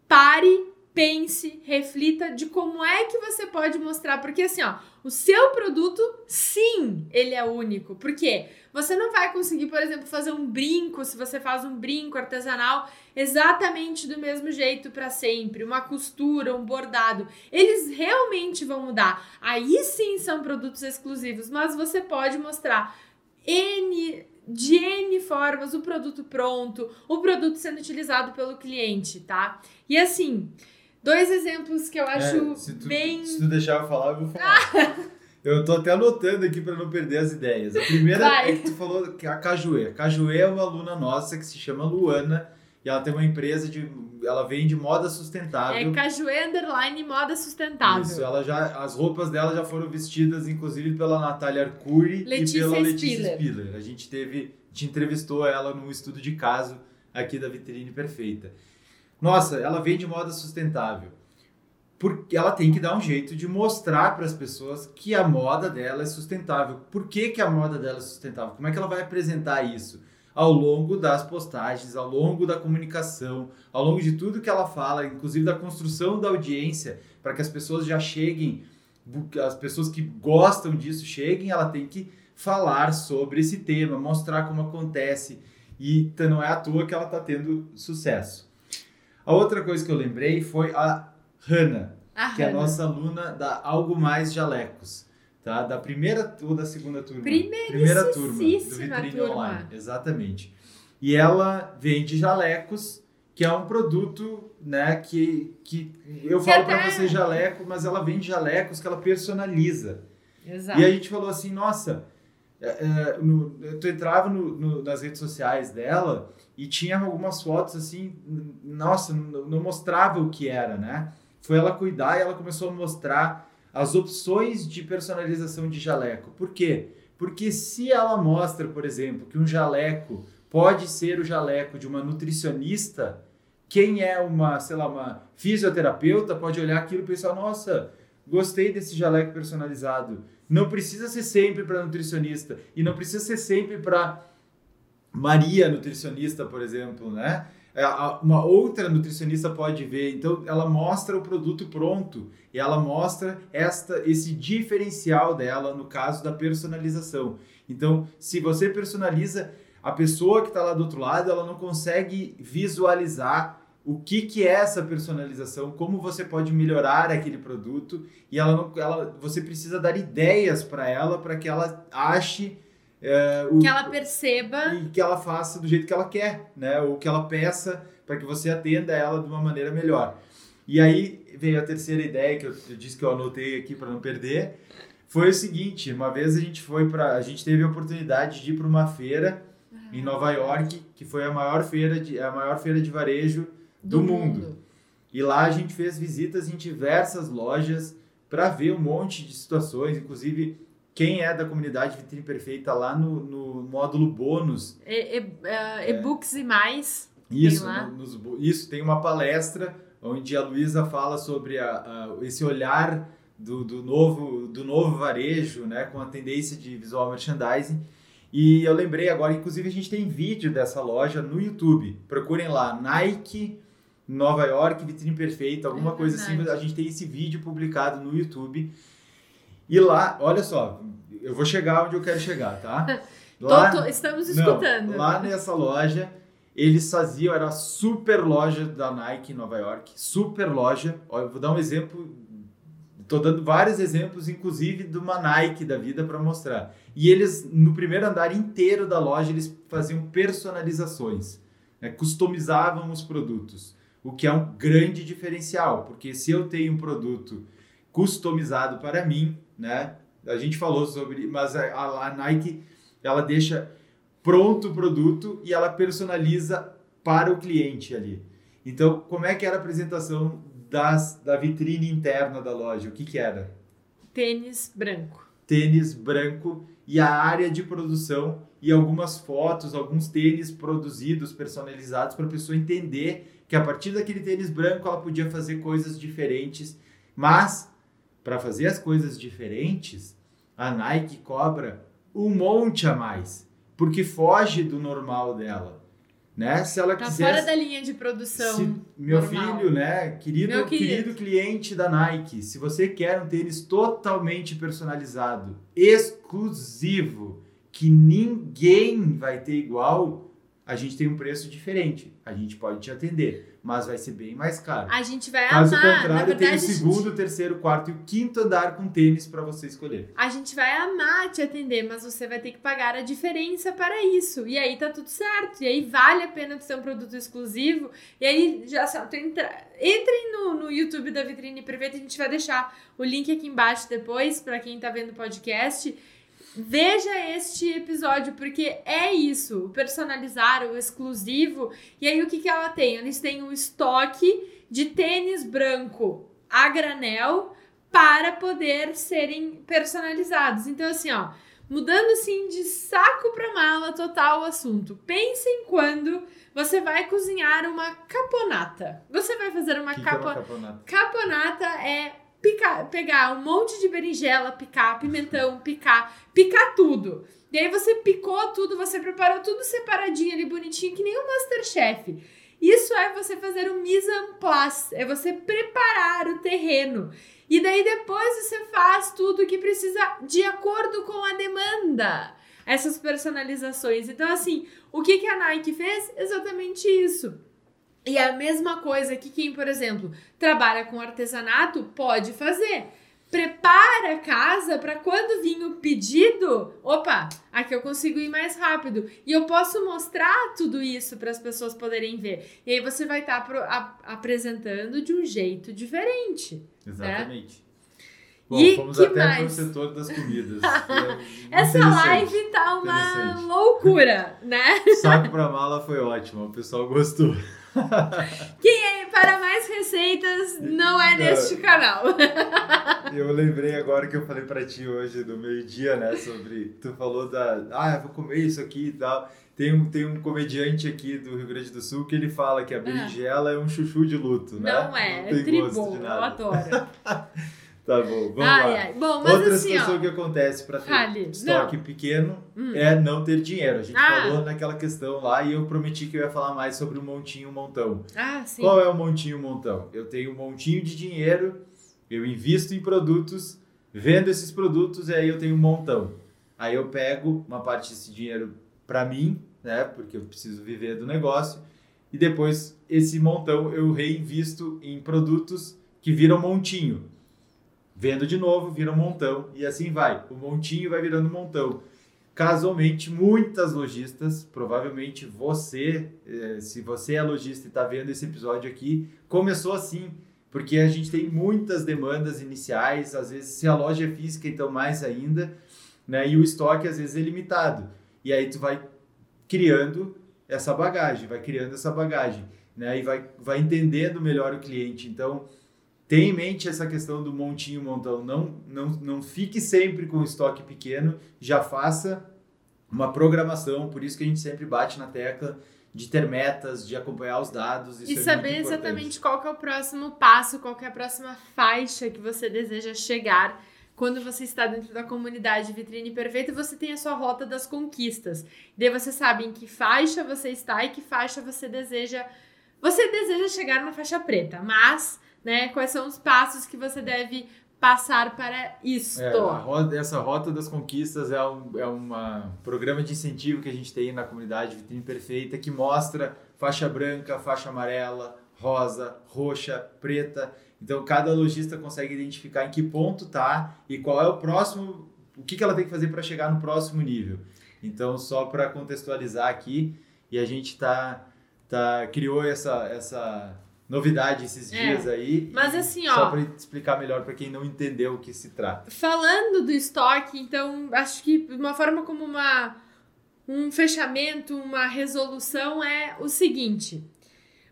pare, pense, reflita de como é que você pode mostrar. Porque, assim, ó, o seu produto, sim, ele é único. Por quê? Você não vai conseguir, por exemplo, fazer um brinco, se você faz um brinco artesanal, exatamente do mesmo jeito para sempre, uma costura, um bordado. Eles realmente vão mudar. Aí sim são produtos exclusivos, mas você pode mostrar N de N formas o produto pronto, o produto sendo utilizado pelo cliente, tá? E assim, dois exemplos que eu é, acho é, se tu, bem. Se tu deixar eu falar, eu vou falar. *laughs* Eu tô até anotando aqui para não perder as ideias. A primeira Vai. é que tu falou que a Cajuê. A Cajuê é uma aluna nossa que se chama Luana e ela tem uma empresa de. Ela vende moda sustentável. É Cajuê Underline Moda Sustentável. Isso, ela já, as roupas dela já foram vestidas, inclusive, pela Natália Arcuri Letícia e pela Letícia Spiller. Spiller. A gente teve. Gente entrevistou ela num estudo de caso aqui da Vitrine Perfeita. Nossa, ela vende moda sustentável porque ela tem que dar um jeito de mostrar para as pessoas que a moda dela é sustentável. Por que, que a moda dela é sustentável? Como é que ela vai apresentar isso? Ao longo das postagens, ao longo da comunicação, ao longo de tudo que ela fala, inclusive da construção da audiência, para que as pessoas já cheguem, as pessoas que gostam disso cheguem, ela tem que falar sobre esse tema, mostrar como acontece. E não é à toa que ela está tendo sucesso. A outra coisa que eu lembrei foi a Hanna, que é a nossa aluna da Algo Mais Jalecos. Tá? Da primeira ou da segunda turma? Primeira turma do Vitrine turma. Online. Exatamente. E ela vende jalecos, que é um produto né, que, que eu que falo até... para você jaleco, mas ela vende jalecos que ela personaliza. Exato. E a gente falou assim, nossa, é, é, no, tu entrava no, no, nas redes sociais dela e tinha algumas fotos assim, nossa, não, não mostrava o que era, né? foi ela cuidar e ela começou a mostrar as opções de personalização de jaleco. Por quê? Porque se ela mostra, por exemplo, que um jaleco pode ser o jaleco de uma nutricionista, quem é uma, sei lá, uma fisioterapeuta pode olhar aquilo e pensar, nossa, gostei desse jaleco personalizado. Não precisa ser sempre para nutricionista e não precisa ser sempre para Maria, nutricionista, por exemplo, né? É, uma outra nutricionista pode ver, então ela mostra o produto pronto e ela mostra esta, esse diferencial dela no caso da personalização. Então, se você personaliza, a pessoa que está lá do outro lado, ela não consegue visualizar o que, que é essa personalização, como você pode melhorar aquele produto e ela não, ela, você precisa dar ideias para ela para que ela ache é, o, que ela perceba e que ela faça do jeito que ela quer, né? Ou que ela peça para que você atenda ela de uma maneira melhor. E aí veio a terceira ideia que eu, eu disse que eu anotei aqui para não perder. Foi o seguinte, uma vez a gente foi para, a gente teve a oportunidade de ir para uma feira uhum. em Nova York, que foi a maior feira de a maior feira de varejo do, do mundo. mundo. E lá a gente fez visitas em diversas lojas para ver um monte de situações, inclusive quem é da comunidade Vitrine Perfeita lá no, no módulo bônus. É, é, e-books é, e mais. Isso, tem no, nos, isso, tem uma palestra onde a Luísa fala sobre a, a, esse olhar do, do, novo, do novo varejo, né, com a tendência de visual merchandising. E eu lembrei agora, inclusive a gente tem vídeo dessa loja no YouTube. Procurem lá, Nike Nova York, Vitrine Perfeita, alguma é coisa assim. A gente tem esse vídeo publicado no YouTube. E lá, olha só, eu vou chegar onde eu quero chegar, tá? *laughs* Lá, tô, tô, estamos escutando. Não, lá nessa loja, eles faziam, era a super loja da Nike em Nova York, super loja. Olha, eu vou dar um exemplo, tô dando vários exemplos, inclusive de uma Nike da vida para mostrar. E eles, no primeiro andar inteiro da loja, eles faziam personalizações, né? customizavam os produtos, o que é um grande diferencial, porque se eu tenho um produto customizado para mim, né? A gente falou sobre, mas a, a Nike ela deixa pronto o produto e ela personaliza para o cliente ali. Então, como é que era a apresentação das, da vitrine interna da loja? O que, que era? Tênis branco. Tênis branco e a área de produção e algumas fotos, alguns tênis produzidos, personalizados para a pessoa entender que a partir daquele tênis branco ela podia fazer coisas diferentes, mas para fazer as coisas diferentes, a Nike cobra um monte a mais, porque foge do normal dela. Né? Se ela tá quiser, fora da linha de produção. Se, meu normal. filho, né, querido, meu querido. querido cliente da Nike, se você quer um tênis totalmente personalizado, exclusivo, que ninguém vai ter igual, a gente tem um preço diferente. A gente pode te atender, mas vai ser bem mais caro. A gente vai Caso amar. Caso contrário, verdade, tem o segundo, gente... terceiro, quarto e o quinto andar com tênis para você escolher. A gente vai amar te atender, mas você vai ter que pagar a diferença para isso. E aí tá tudo certo. E aí vale a pena ter um produto exclusivo. E aí já tu entra... entrem no, no YouTube da Vitrine Perfeita, a gente vai deixar o link aqui embaixo depois para quem tá vendo o podcast Veja este episódio, porque é isso, o personalizar, o exclusivo. E aí o que, que ela tem? Eles têm um estoque de tênis branco a granel para poder serem personalizados. Então, assim, ó, mudando assim de saco para mala total o assunto. Pensem quando você vai cozinhar uma caponata. Você vai fazer uma, que capo... que é uma caponata. Caponata é picar, pegar um monte de berinjela, picar pimentão, picar, picar tudo. E aí você picou tudo, você preparou tudo separadinho ali, bonitinho, que nem um Masterchef. Isso é você fazer um mise en place, é você preparar o terreno. E daí depois você faz tudo que precisa de acordo com a demanda. Essas personalizações. Então, assim, o que, que a Nike fez? Exatamente isso e a mesma coisa que quem, por exemplo, trabalha com artesanato pode fazer. Prepara a casa para quando vir o pedido, opa, aqui eu consigo ir mais rápido. E eu posso mostrar tudo isso para as pessoas poderem ver. E aí você vai estar tá apresentando de um jeito diferente. Né? Exatamente. Né? Bom, e fomos até mais? pro setor das comidas. *laughs* É Essa live tá uma loucura, né? Saco pra mala foi ótimo, o pessoal gostou. *laughs* Quem é para mais receitas não é neste canal. Eu lembrei agora que eu falei para ti hoje no meio-dia, né? Sobre. Tu falou da. Ah, eu vou comer isso aqui e tal. Tem um, tem um comediante aqui do Rio Grande do Sul que ele fala que a ah. berinjela é um chuchu de luto, né? Não é, não é tribom, eu adoro. *laughs* Tá bom, vamos Ai, lá. ai. Bom, mas Outra assim, situação ó. que acontece para ter Fale. estoque pequeno Hum. é não ter dinheiro. A gente Ah. falou naquela questão lá e eu prometi que eu ia falar mais sobre o montinho montão. Ah, sim. Qual é o montinho montão? Eu tenho um montinho de dinheiro, eu invisto em produtos, vendo esses produtos e aí eu tenho um montão. Aí eu pego uma parte desse dinheiro para mim, né? Porque eu preciso viver do negócio. E depois esse montão eu reinvisto em produtos que viram montinho. Vendo de novo, vira um montão e assim vai. O montinho vai virando montão. Casualmente, muitas lojistas, provavelmente você, eh, se você é lojista e está vendo esse episódio aqui, começou assim, porque a gente tem muitas demandas iniciais, às vezes se a loja é física, então mais ainda, né? E o estoque às vezes é limitado. E aí tu vai criando essa bagagem, vai criando essa bagagem, né? E vai, vai entendendo melhor o cliente. Então, tenha em mente essa questão do montinho montão. Não, não, não fique sempre com estoque pequeno, já faça uma programação, por isso que a gente sempre bate na tecla de ter metas, de acompanhar os dados. E é saber exatamente qual é o próximo passo, qual é a próxima faixa que você deseja chegar. Quando você está dentro da comunidade Vitrine Perfeita, você tem a sua rota das conquistas. Daí você sabe em que faixa você está e que faixa você deseja. Você deseja chegar na faixa preta, mas, né, quais são os passos que você deve passar para isto? É, a roda- essa Rota das Conquistas é um é uma programa de incentivo que a gente tem na comunidade Vitrine Perfeita que mostra faixa branca, faixa amarela, rosa, roxa, preta. Então cada lojista consegue identificar em que ponto tá e qual é o próximo, o que, que ela tem que fazer para chegar no próximo nível. Então só para contextualizar aqui e a gente tá tá criou essa essa novidade esses É, dias aí. mas assim, só ó. para explicar melhor para quem não entendeu o que se trata. Falando do estoque, então, acho que uma forma como uma, um fechamento, uma resolução é o seguinte.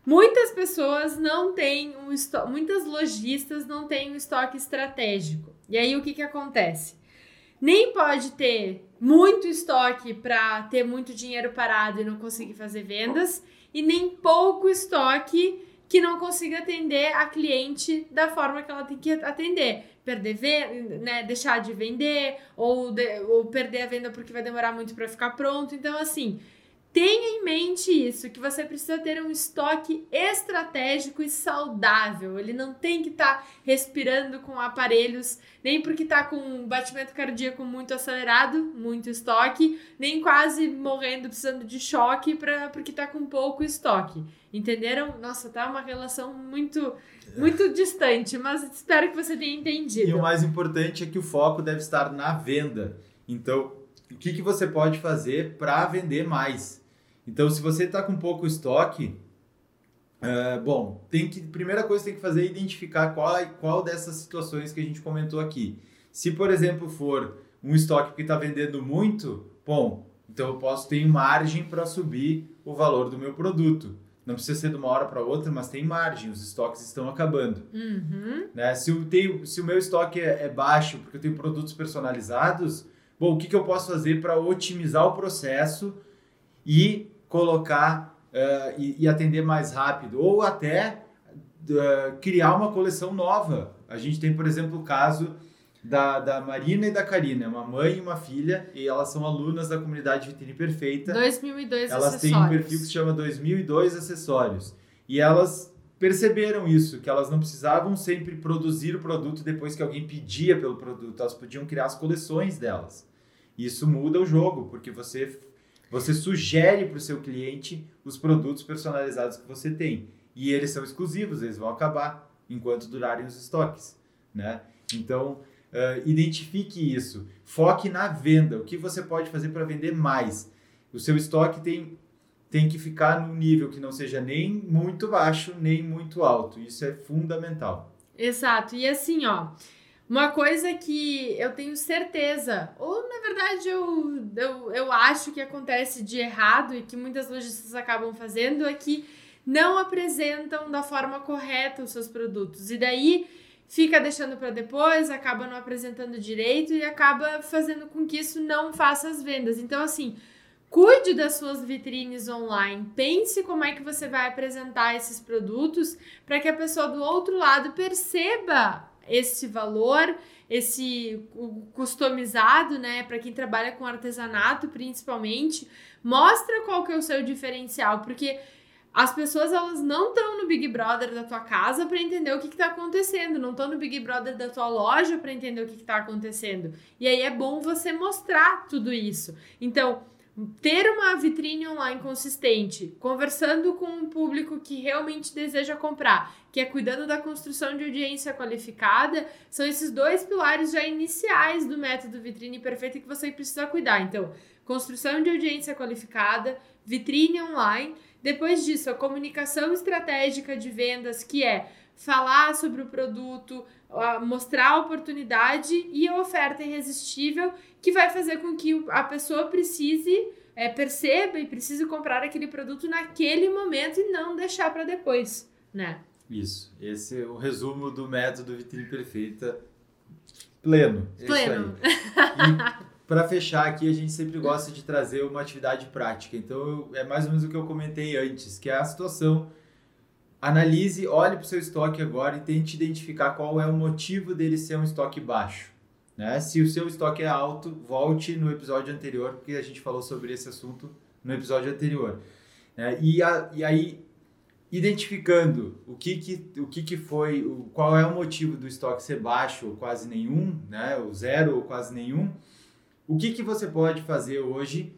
Muitas pessoas não têm um estoque, muitas lojistas não têm um estoque estratégico. E aí o que, que acontece? Nem pode ter muito estoque para ter muito dinheiro parado e não conseguir fazer vendas, e nem pouco estoque que não consiga atender a cliente da forma que ela tem que atender. Perder né, deixar de vender, ou, de- ou perder a venda porque vai demorar muito para ficar pronto. Então, assim, tenha em mente isso, que você precisa ter um estoque estratégico e saudável. Ele não tem que estar respirando com aparelhos, nem porque está com um batimento cardíaco muito acelerado, muito estoque, nem quase morrendo, precisando de choque pra, porque está com pouco estoque. Entenderam? Nossa, tá uma relação muito, muito distante, mas espero que você tenha entendido. E o mais importante é que o foco deve estar na venda. Então, o que, que você pode fazer para vender mais? Então, se você está com pouco estoque, é, bom, tem que primeira coisa que tem que fazer é identificar qual, qual dessas situações que a gente comentou aqui. Se, por exemplo, for um estoque que está vendendo muito, bom, então eu posso ter margem para subir o valor do meu produto. Não precisa ser de uma hora para outra, mas tem margem, os estoques estão acabando. Uhum. Né? Se, eu tenho, se o meu estoque é, é baixo, porque eu tenho produtos personalizados, bom, o que, que eu posso fazer para otimizar o processo e colocar eh, e, e atender mais rápido? Ou até eh, criar uma coleção nova. A gente tem, por exemplo, o caso da, da Marina e da Karina, uma mãe e uma filha, e elas são alunas da comunidade Vitrine Perfeita. 2002 Elas têm um perfil que se chama 2002 Acessórios. E elas perceberam isso, que elas não precisavam sempre produzir o produto depois que alguém pedia pelo produto, elas podiam criar as coleções delas. Isso muda o jogo, porque você, você sugere para o seu cliente os produtos personalizados que você tem. E eles são exclusivos, eles vão acabar enquanto durarem os estoques. Né? Então, eh, identifique isso. Foque na venda. O que você pode fazer para vender mais? O seu estoque tem, tem que ficar num nível que não seja nem muito baixo, nem muito alto. Isso é fundamental. Exato. E assim, ó, uma coisa que eu tenho certeza, ou na verdade eu, eu, eu acho que acontece de errado e que muitas lojistas acabam fazendo é que não apresentam da forma correta os seus produtos. E daí fica deixando para depois, acaba não apresentando direito e acaba fazendo com que isso não faça as vendas. Então, assim, cuide das suas vitrines online, pense como é que você vai apresentar esses produtos para que a pessoa do outro lado perceba esse valor, esse customizado, né, para quem trabalha com artesanato principalmente, mostra qual que é o seu diferencial, porque as pessoas elas não estão no Big Brother da tua casa para entender o que está acontecendo, não estão no Big Brother da tua loja para entender o que está acontecendo. E aí é bom você mostrar tudo isso. Então, ter uma vitrine online consistente, conversando com um público que realmente deseja comprar, que é cuidando da construção de audiência qualificada, são esses dois pilares já iniciais do método vitrine perfeita que você precisa cuidar. Então, construção de audiência qualificada, vitrine online, depois disso, a comunicação estratégica de vendas, que é falar sobre o produto, mostrar a oportunidade e a oferta irresistível que vai fazer com que a pessoa precise é, perceba e precise comprar aquele produto naquele momento e não deixar para depois, né? Isso. Esse é o resumo do método vitrine perfeita pleno. É pleno. para fechar aqui, a gente sempre gosta de trazer uma atividade prática. Então, é mais ou menos o que eu comentei antes, que é a situação analise, olhe para o seu estoque agora e tente identificar qual é o motivo dele ser um estoque baixo. Né? Se o seu estoque é alto, volte no episódio anterior, porque a gente falou sobre esse assunto no episódio anterior. Né? E, a, e aí, identificando o que, que, o que, que foi, o, qual é o motivo do estoque ser baixo ou quase nenhum, né? o zero ou quase nenhum, o que, que você pode fazer hoje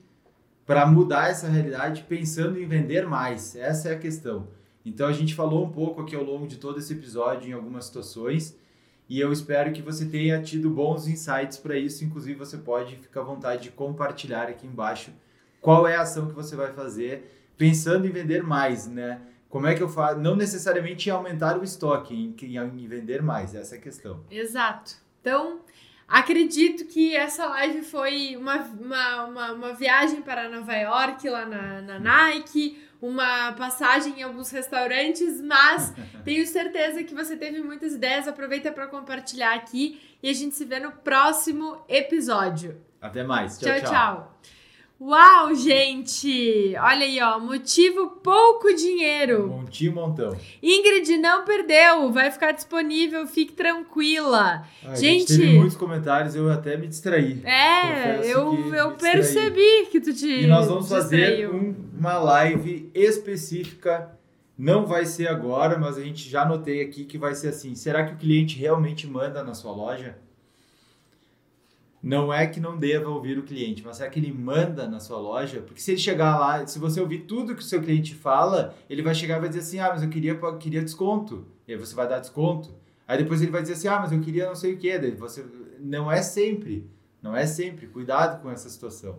para mudar essa realidade pensando em vender mais? Essa é a questão. Então a gente falou um pouco aqui ao longo de todo esse episódio em algumas situações e eu espero que você tenha tido bons insights para isso. Inclusive, você pode ficar à vontade de compartilhar aqui embaixo qual é a ação que você vai fazer pensando em vender mais, né? Como é que eu faço? Não necessariamente em aumentar o estoque, em, em vender mais, essa é a questão. Exato. Então, acredito que essa live foi uma, uma, uma, uma viagem para Nova York, lá na, na Nike, uma passagem em alguns restaurantes, mas *laughs* tenho certeza que você teve muitas ideias. Aproveita para compartilhar aqui e a gente se vê no próximo episódio. Até mais. tchau. tchau. tchau. Uau, gente! Olha aí, ó. Motivo pouco dinheiro. Montinho montão. Ingrid não perdeu, vai ficar disponível, fique tranquila. Ai, gente, gente, teve muitos comentários, eu até me distraí. É, eu, eu percebi que tu te. E nós vamos fazer um, uma live específica. Não vai ser agora, mas a gente já anotei aqui que vai ser assim. Será que o cliente realmente manda na sua loja? Não é que não deva ouvir o cliente, mas é que ele manda na sua loja, porque se ele chegar lá, se você ouvir tudo que o seu cliente fala, ele vai chegar e vai dizer assim, ah, mas eu queria, queria desconto, e aí você vai dar desconto. Aí depois ele vai dizer assim, ah, mas eu queria não sei o que, você não é sempre, não é sempre, cuidado com essa situação.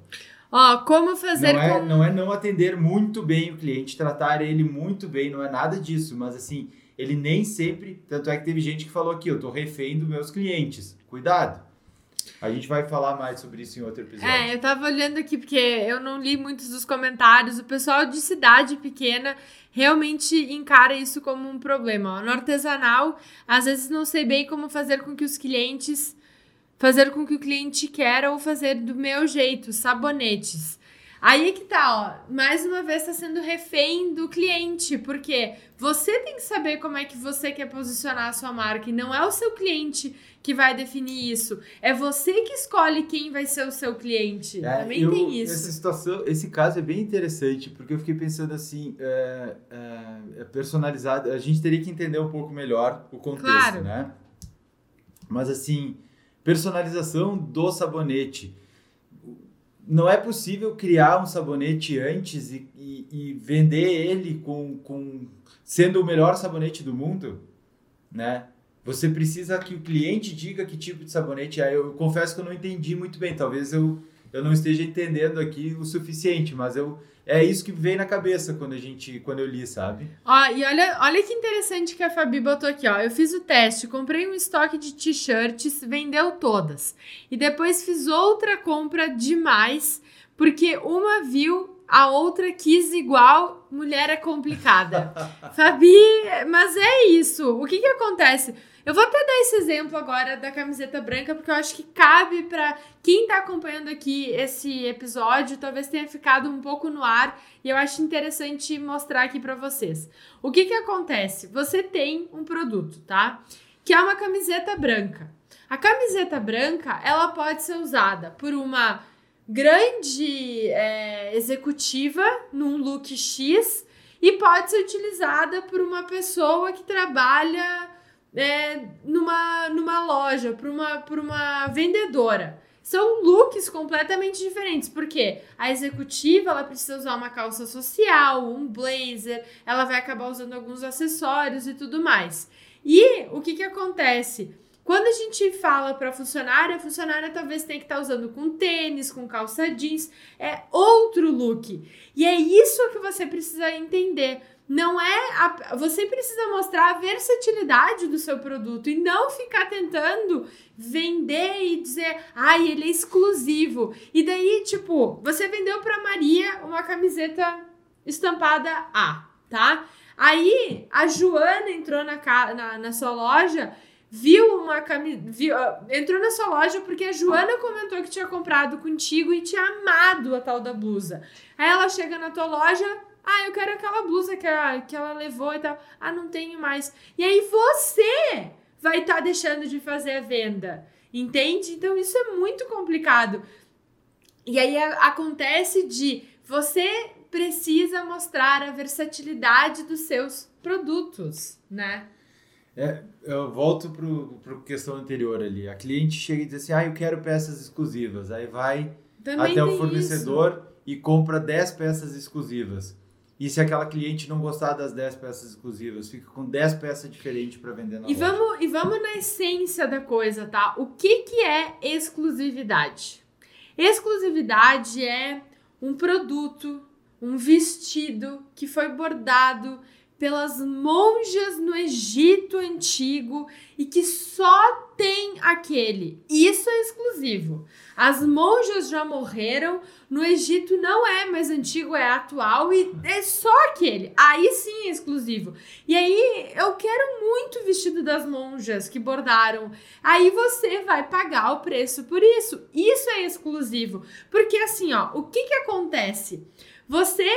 Ó, como fazer não é, com... não é não atender muito bem o cliente, tratar ele muito bem, não é nada disso, mas assim, ele nem sempre, tanto é que teve gente que falou aqui, eu tô refém dos meus clientes, cuidado. A gente vai falar mais sobre isso em outro episódio. É, eu tava olhando aqui porque eu não li muitos dos comentários. O pessoal de cidade pequena realmente encara isso como um problema. No artesanal, às vezes não sei bem como fazer com que os clientes fazer com que o cliente queira ou fazer do meu jeito, sabonetes. Aí que tá, ó. Mais uma vez tá sendo refém do cliente, porque você tem que saber como é que você quer posicionar a sua marca e não é o seu cliente que vai definir isso. É você que escolhe quem vai ser o seu cliente. É, Também eu, tem isso. Essa situação, esse caso é bem interessante, porque eu fiquei pensando assim, é, é, é personalizado. A gente teria que entender um pouco melhor o contexto, claro. né? Mas assim, personalização do sabonete não é possível criar um sabonete antes e, e, e, vender ele com, com sendo o melhor sabonete do mundo, né? Você precisa que o cliente diga que tipo de sabonete é. Eu confesso que eu não entendi muito bem. Talvez eu, eu não esteja entendendo aqui o suficiente, mas eu é isso que veio na cabeça quando a gente quando eu li, sabe? Ó, e olha, olha que interessante que a Fabi botou aqui, ó. Eu fiz o teste, comprei um estoque de t-shirts, vendeu todas. E depois fiz outra compra demais, porque uma viu a outra quis igual, mulher é complicada. *laughs* Fabi, mas é isso. O que que acontece? Eu vou até dar esse exemplo agora da camiseta branca, porque eu acho que cabe para quem tá acompanhando aqui esse episódio, talvez tenha ficado um pouco no ar, e eu acho interessante mostrar aqui para vocês. O que que acontece? Você tem um produto, tá? que é uma camiseta branca. A camiseta branca, ela pode ser usada por uma grande é, executiva num look X e pode ser utilizada por uma pessoa que trabalha é, numa, numa loja, por uma, uma vendedora. São looks completamente diferentes, porque a executiva ela precisa usar uma calça social, um blazer, ela vai acabar usando alguns acessórios e tudo mais. E o que, que acontece? Quando a gente fala para funcionária, a funcionária talvez tenha que estar tá usando com tênis, com calça jeans, é outro look. E é isso que você precisa entender. Não é. A, você precisa mostrar a versatilidade do seu produto e não ficar tentando vender e dizer, ai, ele é exclusivo. E daí, tipo, você vendeu para Maria uma camiseta estampada A, tá? Aí a Joana entrou na, na, na sua loja viu uma camiseta. Entrou na sua loja porque a Joana comentou que tinha comprado contigo e tinha amado a tal da blusa. Aí ela chega na tua loja. Ah, eu quero aquela blusa que, a, que ela levou e tal. Ah, não tenho mais. E aí você vai estar tá deixando de fazer a venda. Entende? Então isso é muito complicado. E aí acontece de você precisa mostrar a versatilidade dos seus produtos, né? É, eu volto para a questão anterior ali. A cliente chega e diz assim: ah, eu quero peças exclusivas. Aí vai Também até o fornecedor isso. e compra 10 peças exclusivas. E se aquela cliente não gostar das 10 peças exclusivas, fica com 10 peças diferentes para vender na e loja. Vamos, e vamos na essência da coisa, tá? O que, que é exclusividade? Exclusividade é um produto, um vestido que foi bordado pelas monjas no Egito antigo e que só tem aquele. Isso é exclusivo. As monjas já morreram, no Egito não é mais antigo, é atual e é só aquele. Aí sim é exclusivo. E aí eu quero muito o vestido das monjas que bordaram. Aí você vai pagar o preço por isso. Isso é exclusivo. Porque assim, ó, o que que acontece? Você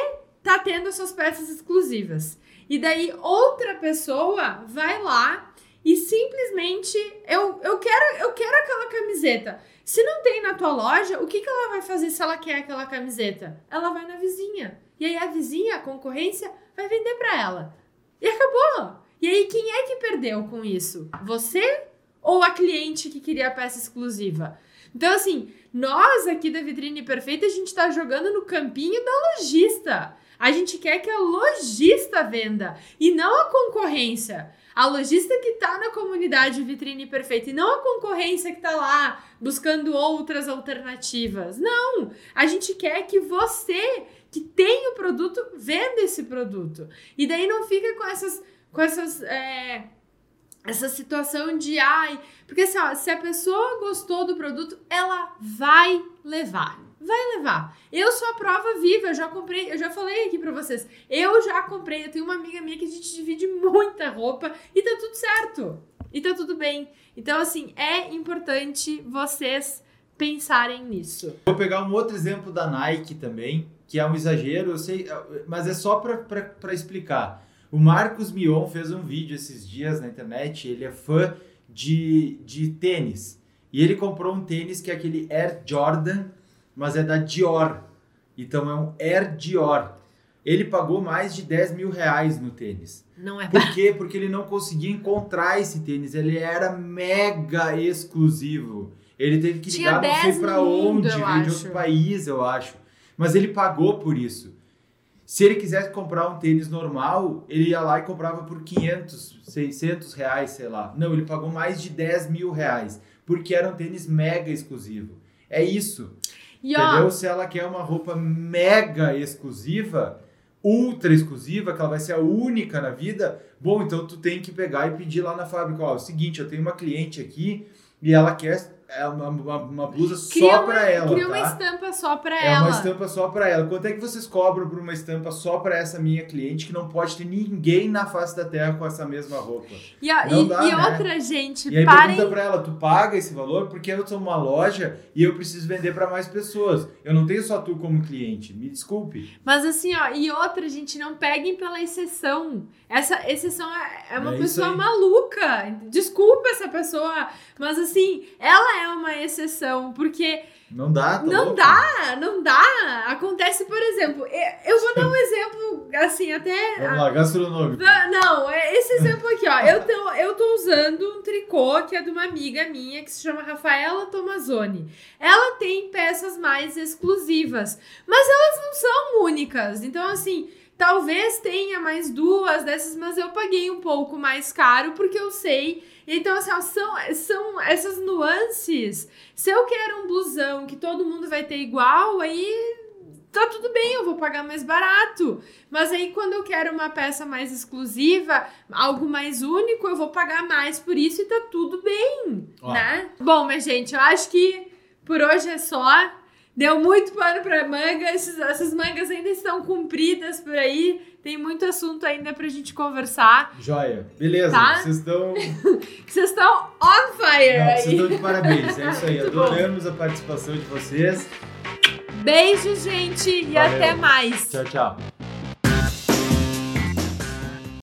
tá tendo suas peças exclusivas. E daí outra pessoa vai lá e simplesmente eu, eu quero eu quero aquela camiseta. Se não tem na tua loja, o que, que ela vai fazer se ela quer aquela camiseta? Ela vai na vizinha. E aí a vizinha, a concorrência, vai vender para ela. E acabou. E aí quem é que perdeu com isso? Você ou a cliente que queria a peça exclusiva? Então, assim, nós aqui da Vitrine Perfeita, a gente tá jogando no campinho da lojista. A gente quer que a lojista venda e não a concorrência. A lojista que está na comunidade Vitrine Perfeita e não a concorrência que está lá buscando outras alternativas. Não! A gente quer que você que tem o produto venda esse produto. E daí não fica com essas. Com essas é, essa situação de ai, porque assim, ó, se a pessoa gostou do produto, ela vai levar vai levar. Eu sou a prova viva, eu já comprei, eu já falei aqui pra vocês. Eu já comprei, eu tenho uma amiga minha que a gente divide muita roupa e tá tudo certo. E tá tudo bem. Então, assim, é importante vocês pensarem nisso. Vou pegar um outro exemplo da Nike também, que é um exagero, eu sei, mas é só para explicar. O Marcos Mion fez um vídeo esses dias na internet, ele é fã de, de tênis. E ele comprou um tênis que é aquele Air Jordan mas é da Dior. Então é um Air Dior. Ele pagou mais de 10 mil reais no tênis. Não é Por quê? Porque ele não conseguia encontrar esse tênis. Ele era mega exclusivo. Ele teve que ligar, não sei pra onde, veio de outro país, eu acho. Mas ele pagou por isso. Se ele quisesse comprar um tênis normal, ele ia lá e comprava por 500, 600 reais, sei lá. Não, ele pagou mais de 10 mil reais, porque era um tênis mega exclusivo. É isso. E, Entendeu? Ó, Se ela quer uma roupa mega exclusiva, ultra exclusiva, que ela vai ser a única na vida, bom, então tu tem que pegar e pedir lá na fábrica, ó, é o seguinte, eu tenho uma cliente aqui e ela quer é uma, uma, uma blusa Cria só uma, pra ela, cria tá? uma estampa só pra É ela. uma estampa só pra ela. Quanto é que vocês cobram por uma estampa só pra essa minha cliente que não pode ter ninguém na face da terra com essa mesma roupa? E, a- Não e- dá, e né? outra, gente, E aí parem. pergunta pra ela, tu paga esse valor? Porque eu sou uma loja e eu preciso vender pra mais pessoas. Eu não tenho só tu como cliente. Me desculpe. Mas assim, ó, e outra, gente, não peguem pela exceção. Essa exceção é, é uma É pessoa maluca. Desculpa essa pessoa, mas assim, ela é uma exceção, porque Não dá, tá não louco? dá, não dá. Acontece, por exemplo, eu vou dar um *laughs* exemplo, assim, até Vamos lá, gastronômico. Não, Não, é esse exemplo aqui, ó. Eu tô, eu tô usando um tricô que é de uma amiga minha que se chama Rafaela Tomazoni. Ela tem peças mais exclusivas, mas elas não são únicas. Então, assim, talvez tenha mais duas dessas, mas eu paguei um pouco mais caro porque eu sei. Então, assim, ó, são, são essas nuances. Se eu quero um blusão que todo mundo vai ter igual, aí tá tudo bem, eu vou pagar mais barato. Mas aí, quando eu quero uma peça mais exclusiva, algo mais único, eu vou pagar mais por isso e tá tudo bem, Ó. né? Bom, mas gente, eu acho que por hoje é só. Deu muito pano pra manga, esses- essas mangas ainda estão compridas por aí. Tem muito assunto ainda pra gente conversar. Joia. Beleza. Tá? Vocês estão. *laughs* Vocês estão on fire vocês estão de parabéns. É isso aí. Muito bom. Adoramos a participação de vocês. Beijo, gente, e Valeu. até mais. Tchau, tchau.